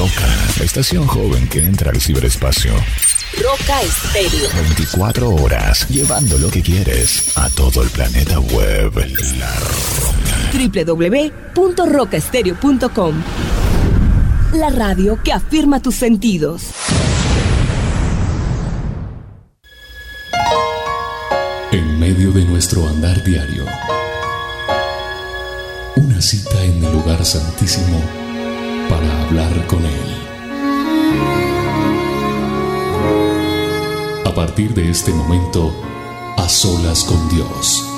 Roca, la estación joven que entra al ciberespacio. Roca Estéreo. 24 horas, llevando lo que quieres a todo el planeta web. La Roca. www.rocaestereo.com La radio que afirma tus sentidos. En medio de nuestro andar diario, una cita en el lugar santísimo para hablar con Él. A partir de este momento, a solas con Dios.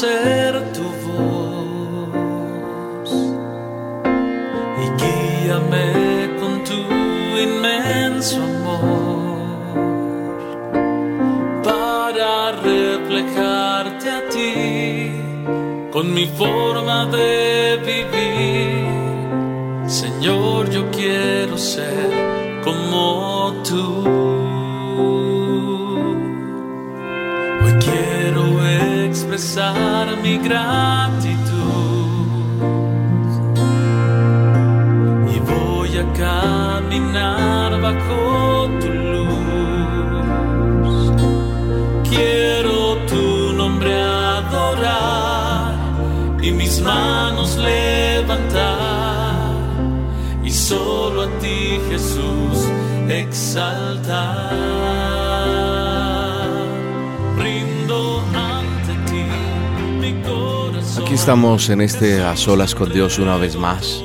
Reconocer tu voz y guíame con tu inmenso amor para reflejarte a ti con mi forma de vivir. Señor, yo quiero ser mi gratitud y voy a caminar bajo tu luz. Quiero tu nombre adorar y mis manos levantar y solo a ti Jesús exaltar. Rindo ante estamos en este A Solas con Dios una vez más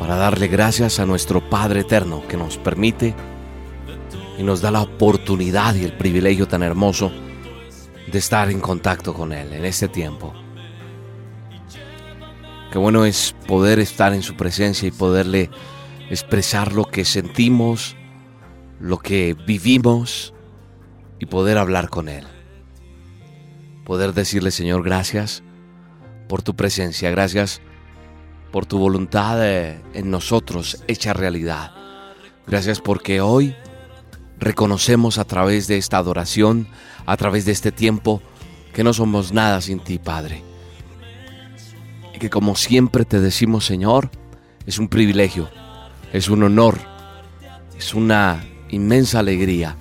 para darle gracias a nuestro Padre Eterno que nos permite y nos da la oportunidad y el privilegio tan hermoso de estar en contacto con Él en este tiempo. Qué bueno es poder estar en su presencia y poderle expresar lo que sentimos, lo que vivimos y poder hablar con Él. Poder decirle, Señor, gracias por tu presencia, gracias por tu voluntad eh, en nosotros hecha realidad. Gracias porque hoy reconocemos a través de esta adoración, a través de este tiempo, que no somos nada sin ti, Padre. Y que como siempre te decimos, Señor, es un privilegio, es un honor, es una inmensa alegría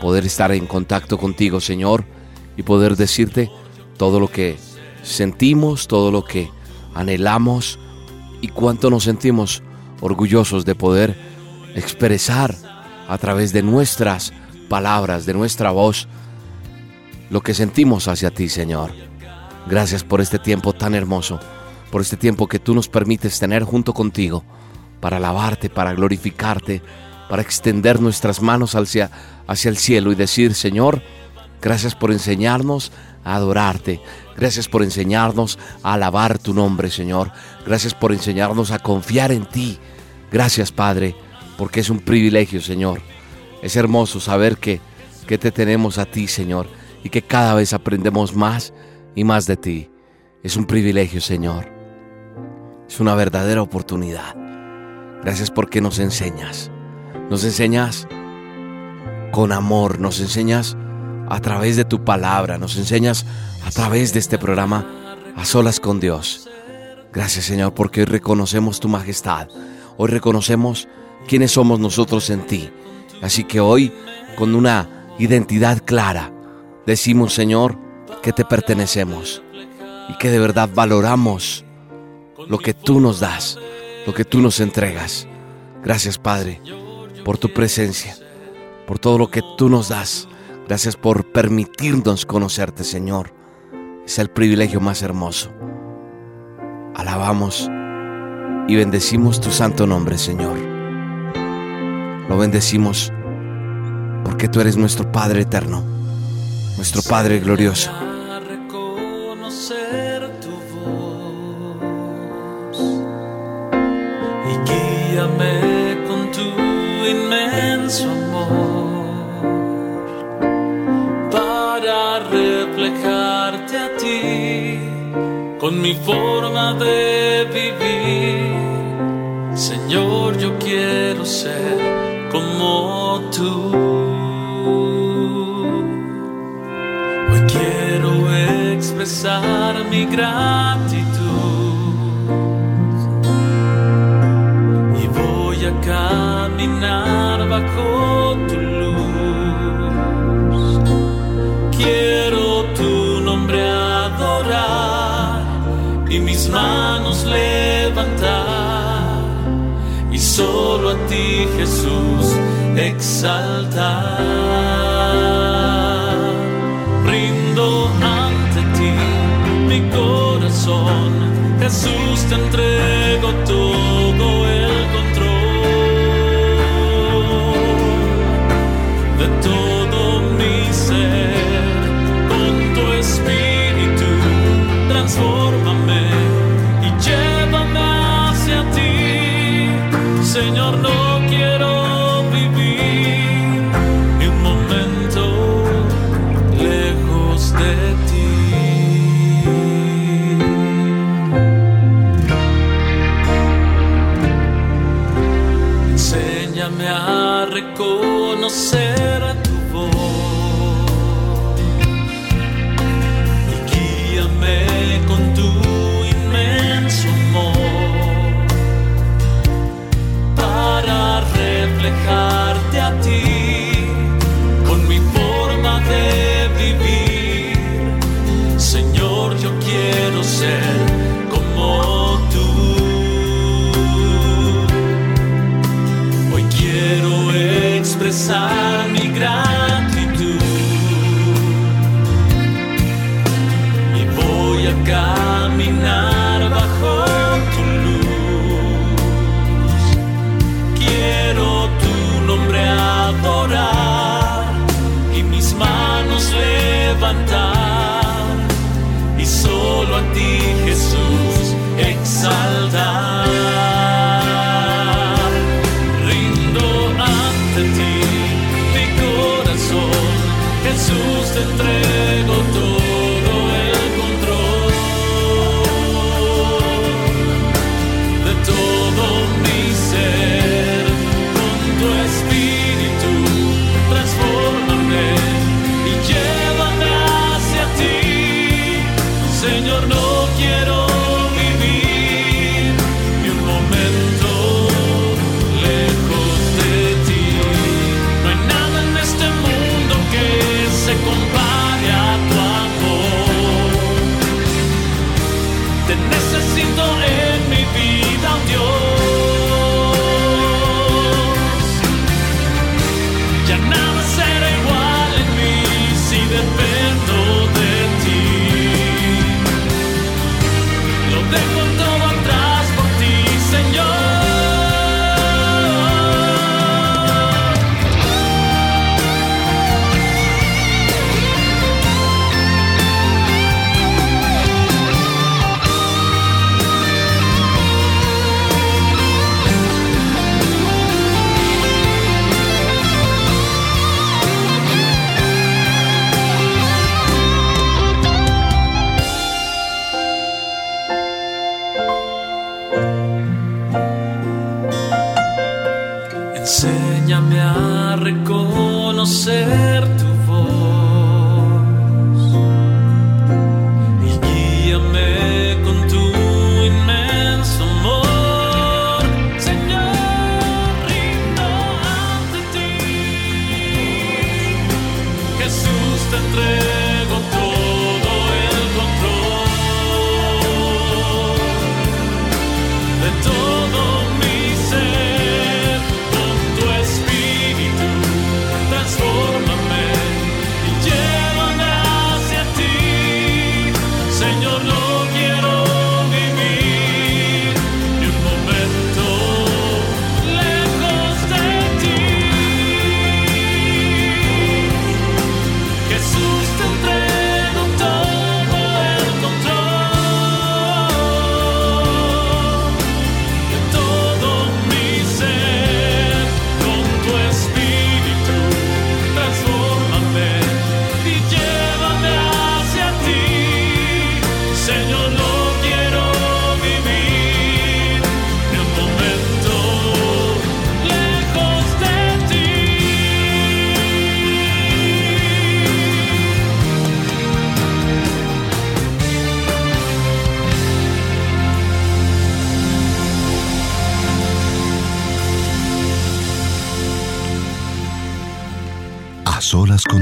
poder estar en contacto contigo, Señor, y poder decirte todo lo que sentimos, todo lo que anhelamos y cuánto nos sentimos orgullosos de poder expresar a través de nuestras palabras, de nuestra voz, lo que sentimos hacia ti, Señor. Gracias por este tiempo tan hermoso, por este tiempo que tú nos permites tener junto contigo para alabarte, para glorificarte, para extender nuestras manos hacia, hacia el cielo y decir, Señor, gracias por enseñarnos a adorarte. Gracias por enseñarnos a alabar tu nombre, Señor. Gracias por enseñarnos a confiar en ti. Gracias, Padre, porque es un privilegio, Señor. Es hermoso saber que, que te tenemos a ti, Señor, y que cada vez aprendemos más y más de ti. Es un privilegio, Señor. Es una verdadera oportunidad. Gracias porque nos enseñas. Nos enseñas con amor, nos enseñas a través de tu palabra, nos enseñas a través de este programa a solas con Dios. Gracias Señor porque hoy reconocemos tu majestad, hoy reconocemos quiénes somos nosotros en ti. Así que hoy, con una identidad clara, decimos Señor que te pertenecemos y que de verdad valoramos lo que tú nos das, lo que tú nos entregas. Gracias Padre por tu presencia, por todo lo que tú nos das. Gracias por permitirnos conocerte, Señor. Es el privilegio más hermoso. Alabamos y bendecimos tu santo nombre, Señor. Lo bendecimos porque tú eres nuestro Padre eterno, nuestro Padre glorioso. Guíame con tu inmenso amor reflejarte a ti con mi forma de vivir. Señor, yo quiero ser como tú. Hoy quiero expresar mi gratitud y voy a caminar bajo manos levantar y solo a ti Jesús exaltar. Rindo ante ti mi corazón, Jesús te entrego todo. sky.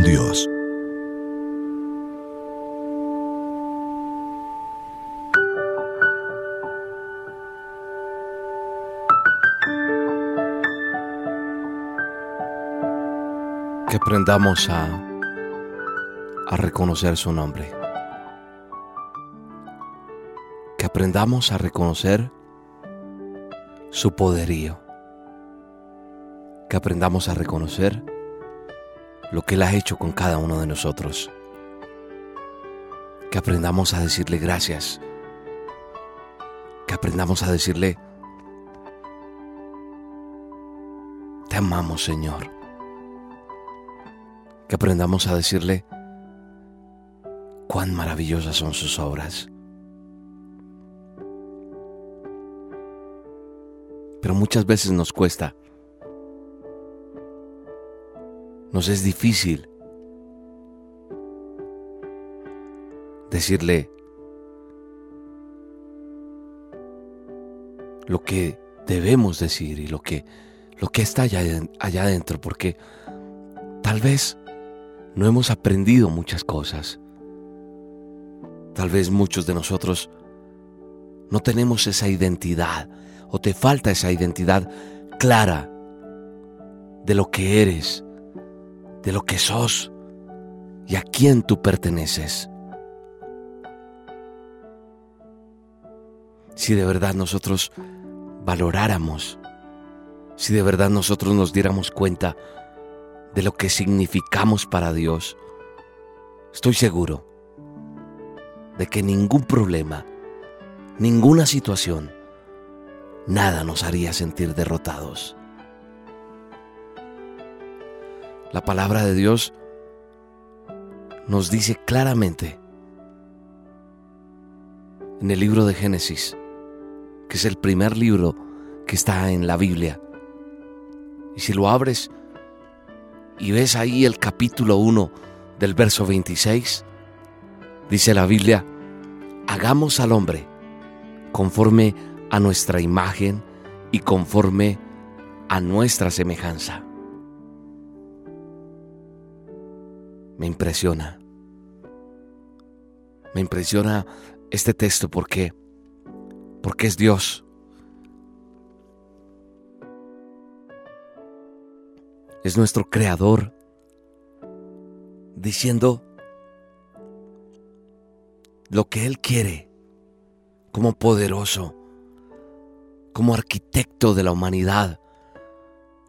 Dios. Que aprendamos a, a reconocer su nombre. Que aprendamos a reconocer su poderío. Que aprendamos a reconocer lo que Él ha hecho con cada uno de nosotros. Que aprendamos a decirle gracias. Que aprendamos a decirle, te amamos Señor. Que aprendamos a decirle cuán maravillosas son sus obras. Pero muchas veces nos cuesta. Nos es difícil decirle lo que debemos decir y lo que, lo que está allá, allá adentro, porque tal vez no hemos aprendido muchas cosas. Tal vez muchos de nosotros no tenemos esa identidad o te falta esa identidad clara de lo que eres, de lo que sos y a quién tú perteneces. Si de verdad nosotros valoráramos, si de verdad nosotros nos diéramos cuenta de lo que significamos para Dios, estoy seguro de que ningún problema, ninguna situación, nada nos haría sentir derrotados. La palabra de Dios nos dice claramente en el libro de Génesis, que es el primer libro que está en la Biblia. Y si lo abres y ves ahí el capítulo 1 del verso 26, dice la Biblia, hagamos al hombre conforme a nuestra imagen y conforme a nuestra semejanza. Me impresiona. Me impresiona este texto porque porque es Dios. Es nuestro creador diciendo lo que él quiere como poderoso como arquitecto de la humanidad,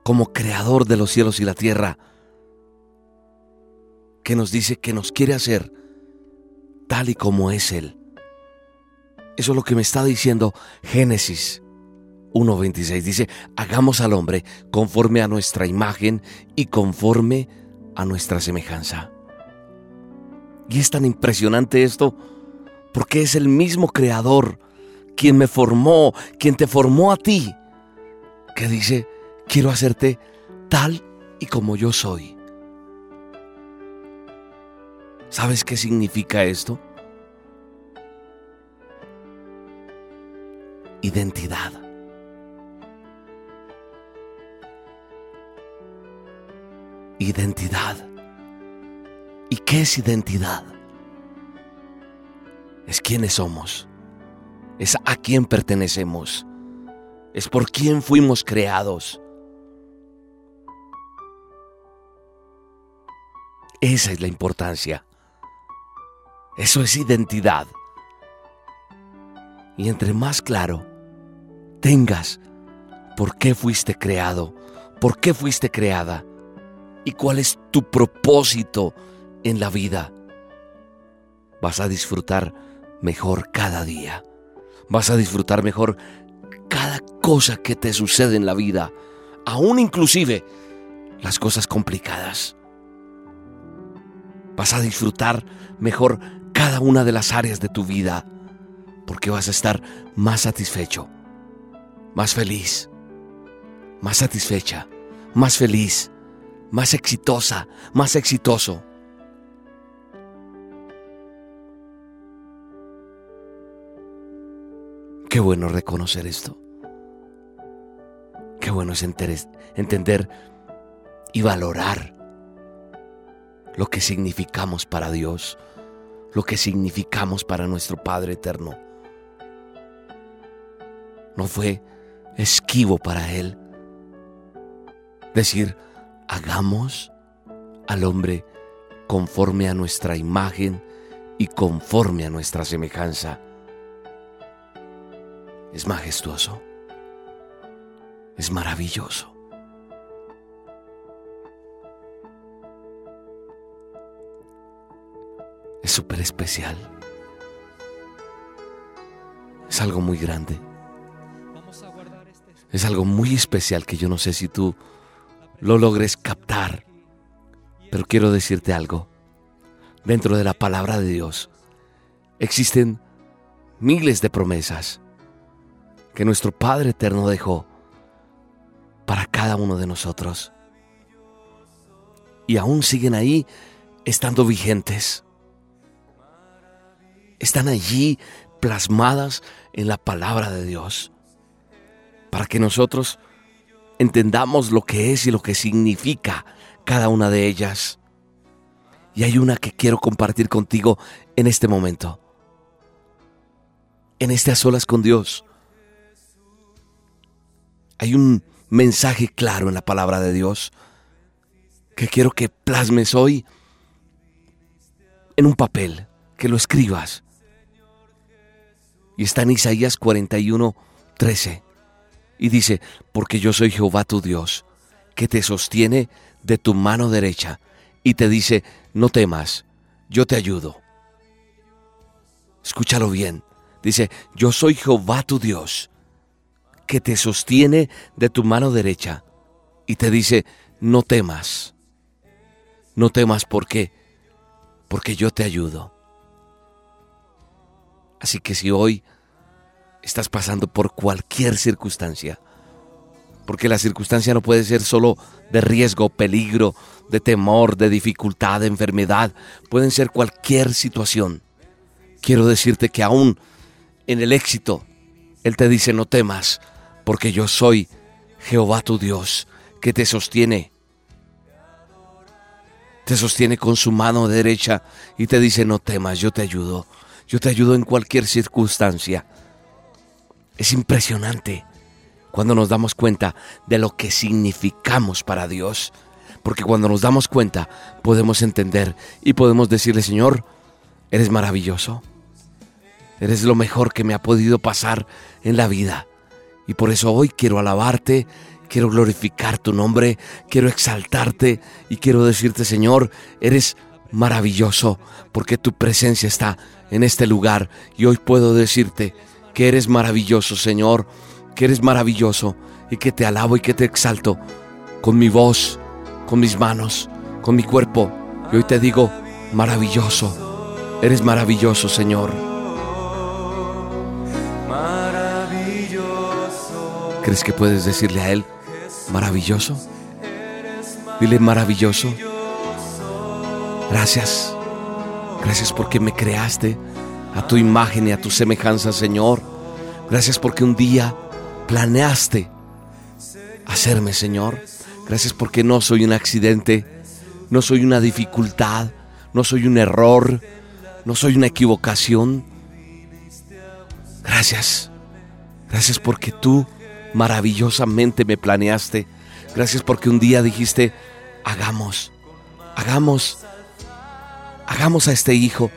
como creador de los cielos y la tierra, que nos dice que nos quiere hacer tal y como es Él. Eso es lo que me está diciendo Génesis 1.26. Dice, hagamos al hombre conforme a nuestra imagen y conforme a nuestra semejanza. Y es tan impresionante esto porque es el mismo creador quien me formó, quien te formó a ti, que dice, quiero hacerte tal y como yo soy. ¿Sabes qué significa esto? Identidad. Identidad. ¿Y qué es identidad? Es quiénes somos es a quién pertenecemos, es por quién fuimos creados. Esa es la importancia. Eso es identidad. Y entre más claro tengas por qué fuiste creado, por qué fuiste creada y cuál es tu propósito en la vida, vas a disfrutar mejor cada día vas a disfrutar mejor cada cosa que te sucede en la vida, aún inclusive las cosas complicadas. Vas a disfrutar mejor cada una de las áreas de tu vida, porque vas a estar más satisfecho, más feliz, más satisfecha, más feliz, más exitosa, más exitoso. Qué bueno reconocer esto. Qué bueno es entender y valorar lo que significamos para Dios, lo que significamos para nuestro Padre eterno. No fue esquivo para Él decir, hagamos al hombre conforme a nuestra imagen y conforme a nuestra semejanza. Es majestuoso. Es maravilloso. Es súper especial. Es algo muy grande. Es algo muy especial que yo no sé si tú lo logres captar. Pero quiero decirte algo. Dentro de la palabra de Dios existen miles de promesas que nuestro Padre Eterno dejó para cada uno de nosotros. Y aún siguen ahí estando vigentes. Están allí plasmadas en la palabra de Dios. Para que nosotros entendamos lo que es y lo que significa cada una de ellas. Y hay una que quiero compartir contigo en este momento. En este a solas con Dios. Hay un mensaje claro en la palabra de Dios que quiero que plasmes hoy en un papel, que lo escribas. Y está en Isaías 41, 13 y dice, porque yo soy Jehová tu Dios, que te sostiene de tu mano derecha y te dice, no temas, yo te ayudo. Escúchalo bien, dice, yo soy Jehová tu Dios, que te sostiene de tu mano derecha y te dice, no temas, no temas, ¿por qué? Porque yo te ayudo. Así que si hoy estás pasando por cualquier circunstancia. Porque la circunstancia no puede ser solo de riesgo, peligro, de temor, de dificultad, de enfermedad. Pueden ser cualquier situación. Quiero decirte que aún en el éxito, Él te dice no temas, porque yo soy Jehová tu Dios, que te sostiene. Te sostiene con su mano derecha y te dice no temas, yo te ayudo. Yo te ayudo en cualquier circunstancia. Es impresionante cuando nos damos cuenta de lo que significamos para Dios. Porque cuando nos damos cuenta podemos entender y podemos decirle, Señor, eres maravilloso. Eres lo mejor que me ha podido pasar en la vida. Y por eso hoy quiero alabarte, quiero glorificar tu nombre, quiero exaltarte y quiero decirte, Señor, eres maravilloso porque tu presencia está en este lugar y hoy puedo decirte, que eres maravilloso, Señor, que eres maravilloso y que te alabo y que te exalto con mi voz, con mis manos, con mi cuerpo. Y hoy te digo, maravilloso, eres maravilloso, Señor. ¿Crees que puedes decirle a Él, maravilloso? Dile, maravilloso. Gracias. Gracias porque me creaste a tu imagen y a tu semejanza, Señor. Gracias porque un día planeaste hacerme, Señor. Gracias porque no soy un accidente, no soy una dificultad, no soy un error, no soy una equivocación. Gracias. Gracias porque tú maravillosamente me planeaste. Gracias porque un día dijiste, hagamos, hagamos, hagamos a este hijo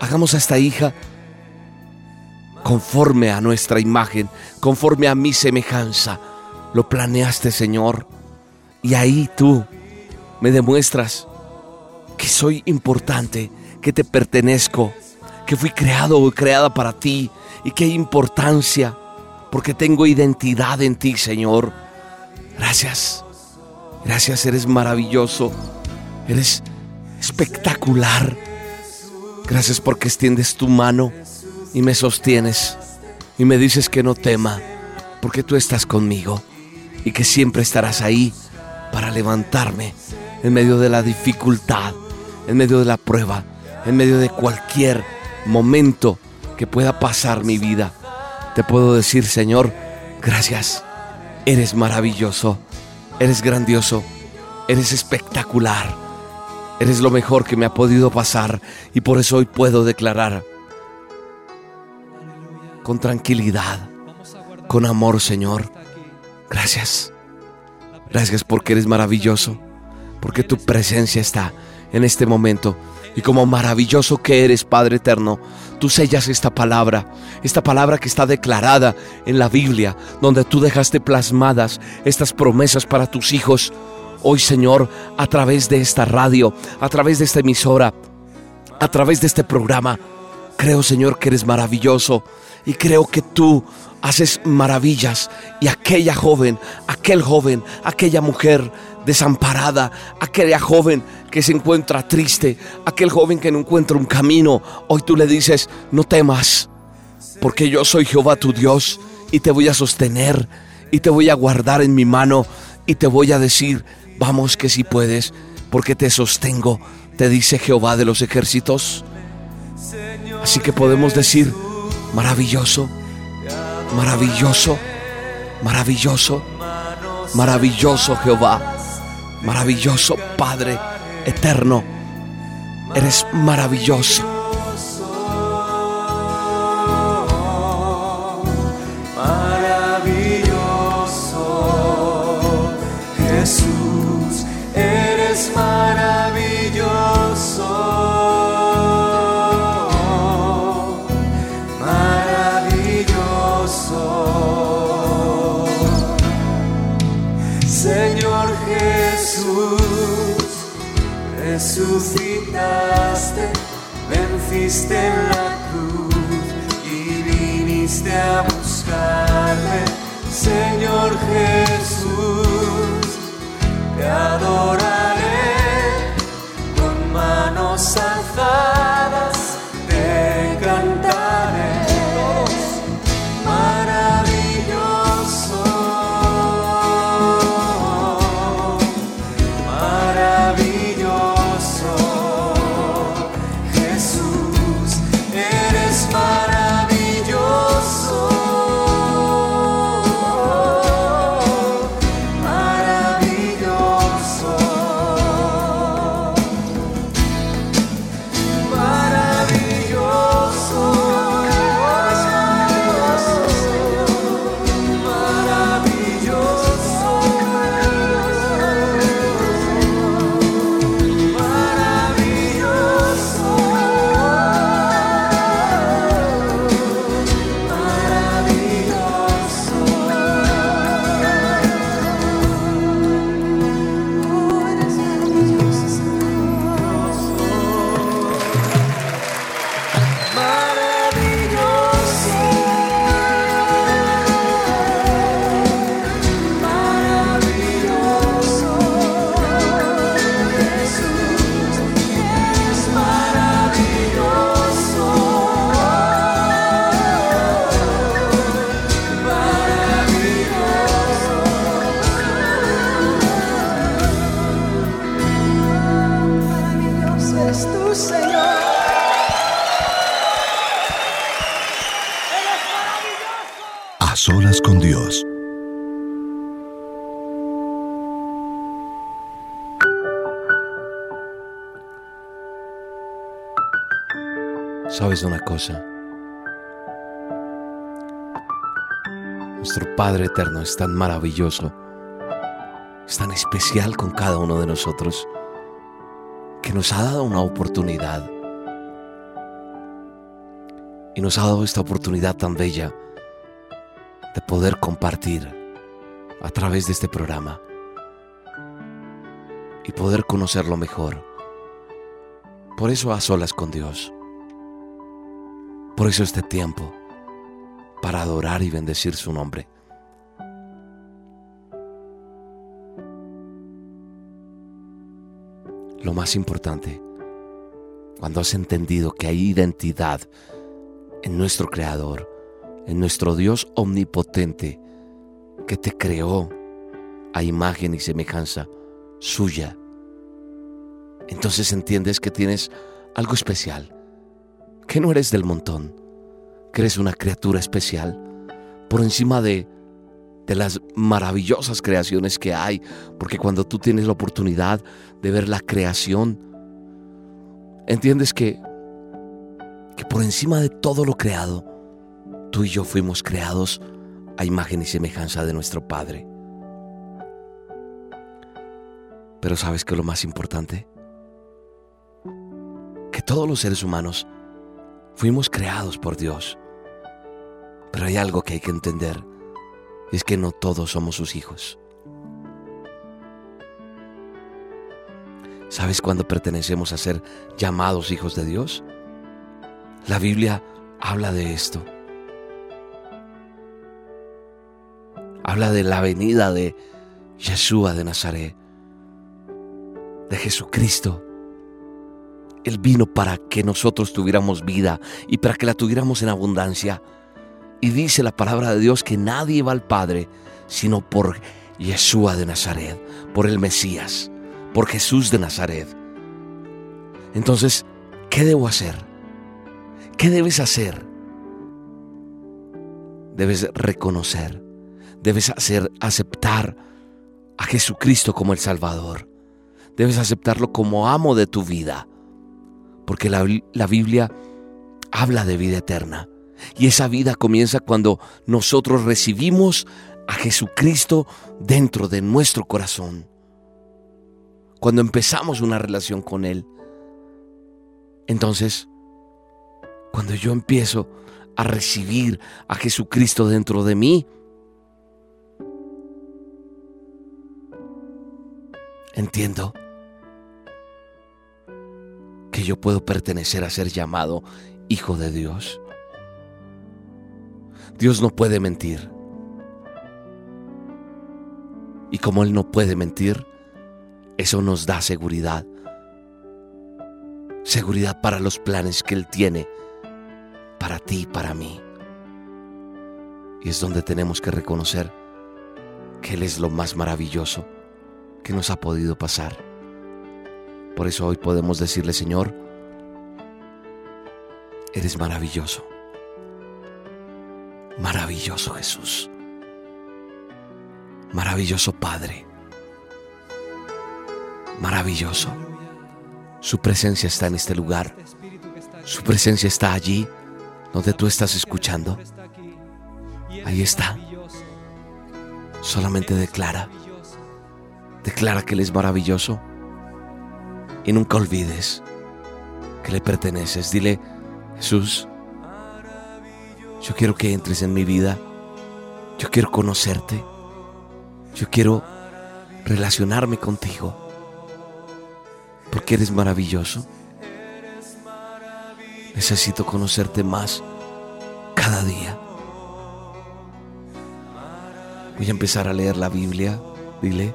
hagamos a esta hija conforme a nuestra imagen, conforme a mi semejanza. Lo planeaste, Señor. Y ahí tú me demuestras que soy importante, que te pertenezco, que fui creado o creada para ti y que hay importancia porque tengo identidad en ti, Señor. Gracias. Gracias, eres maravilloso. Eres espectacular. Gracias porque extiendes tu mano y me sostienes y me dices que no tema, porque tú estás conmigo y que siempre estarás ahí para levantarme en medio de la dificultad, en medio de la prueba, en medio de cualquier momento que pueda pasar mi vida. Te puedo decir, Señor, gracias. Eres maravilloso, eres grandioso, eres espectacular. Eres lo mejor que me ha podido pasar y por eso hoy puedo declarar con tranquilidad, con amor, Señor. Gracias. Gracias porque eres maravilloso, porque tu presencia está en este momento. Y como maravilloso que eres, Padre Eterno, tú sellas esta palabra, esta palabra que está declarada en la Biblia, donde tú dejaste plasmadas estas promesas para tus hijos. Hoy, Señor, a través de esta radio, a través de esta emisora, a través de este programa, creo, Señor, que eres maravilloso y creo que tú haces maravillas. Y aquella joven, aquel joven, aquella mujer desamparada, aquella joven que se encuentra triste, aquel joven que no encuentra un camino, hoy tú le dices, no temas, porque yo soy Jehová tu Dios y te voy a sostener y te voy a guardar en mi mano y te voy a decir, vamos que si puedes, porque te sostengo, te dice Jehová de los ejércitos. Así que podemos decir, maravilloso, maravilloso, maravilloso, maravilloso Jehová maravilloso Padre eterno. Eres maravilloso. Resucitaste, venciste en la cruz y viniste a buscarme. Señor Jesús, te adoraré ¿Sabes una cosa? Nuestro Padre Eterno es tan maravilloso, es tan especial con cada uno de nosotros, que nos ha dado una oportunidad. Y nos ha dado esta oportunidad tan bella de poder compartir a través de este programa y poder conocerlo mejor. Por eso a solas con Dios. Por eso este tiempo, para adorar y bendecir su nombre. Lo más importante, cuando has entendido que hay identidad en nuestro Creador, en nuestro Dios omnipotente, que te creó a imagen y semejanza suya, entonces entiendes que tienes algo especial, que no eres del montón, que eres una criatura especial por encima de, de las maravillosas creaciones que hay, porque cuando tú tienes la oportunidad de ver la creación entiendes que, que por encima de todo lo creado, tú y yo fuimos creados a imagen y semejanza de nuestro Padre. Pero ¿sabes qué es lo más importante? Que todos los seres humanos fuimos creados por Dios. Pero hay algo que hay que entender, es que no todos somos sus hijos. ¿Sabes cuándo pertenecemos a ser llamados hijos de Dios? La Biblia habla de esto. Habla de la venida de Yeshua de Nazaret, de Jesucristo. Él vino para que nosotros tuviéramos vida y para que la tuviéramos en abundancia. Y dice la palabra de Dios que nadie va al Padre sino por Yeshua de Nazaret, por el Mesías, por Jesús de Nazaret. Entonces, ¿qué debo hacer? ¿Qué debes hacer? Debes reconocer, debes hacer aceptar a Jesucristo como el Salvador. Debes aceptarlo como amo de tu vida, porque la, la Biblia habla de vida eterna. Y esa vida comienza cuando nosotros recibimos a Jesucristo dentro de nuestro corazón. Cuando empezamos una relación con Él. Entonces, cuando yo empiezo a recibir a Jesucristo dentro de mí, entiendo que yo puedo pertenecer a ser llamado hijo de Dios. Dios no puede mentir. Y como Él no puede mentir, eso nos da seguridad. Seguridad para los planes que Él tiene para ti y para mí. Y es donde tenemos que reconocer que Él es lo más maravilloso que nos ha podido pasar. Por eso hoy podemos decirle, Señor, eres maravilloso. Maravilloso Jesús. Maravilloso Padre. Maravilloso. Su presencia está en este lugar. Su presencia está allí donde tú estás escuchando. Ahí está. Solamente declara. Declara que Él es maravilloso. Y nunca olvides que le perteneces. Dile, Jesús, yo quiero que entres en mi vida. Yo quiero conocerte. Yo quiero relacionarme contigo. Porque eres maravilloso. Necesito conocerte más cada día. Voy a empezar a leer la Biblia. Dile.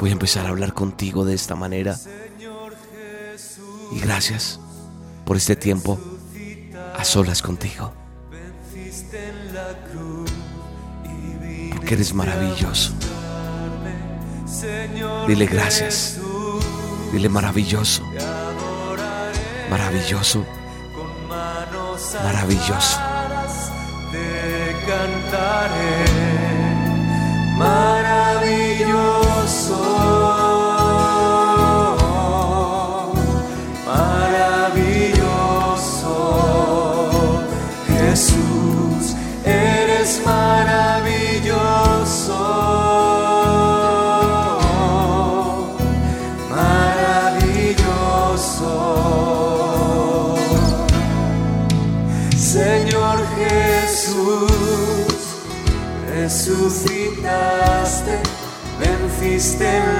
Voy a empezar a hablar contigo de esta manera. Y gracias por este tiempo a solas contigo. Porque eres maravilloso. Dile gracias. Dile maravilloso. Maravilloso. Maravilloso. Te cantaré. Maravilloso. Venciste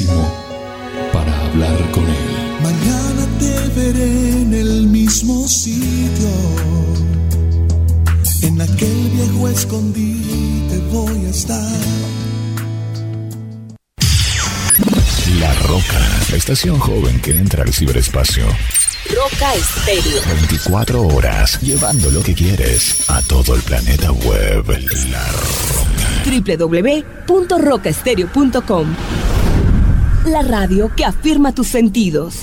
santísimo para hablar con Él. Mañana te veré en el mismo sitio. En aquel viejo escondite voy a estar. La Roca, la estación joven que entra al ciberespacio. Roca Estéreo. 24 horas, llevando lo que quieres a todo el planeta web. La Roca. www.rocaestereo.com La radio que afirma tus sentidos.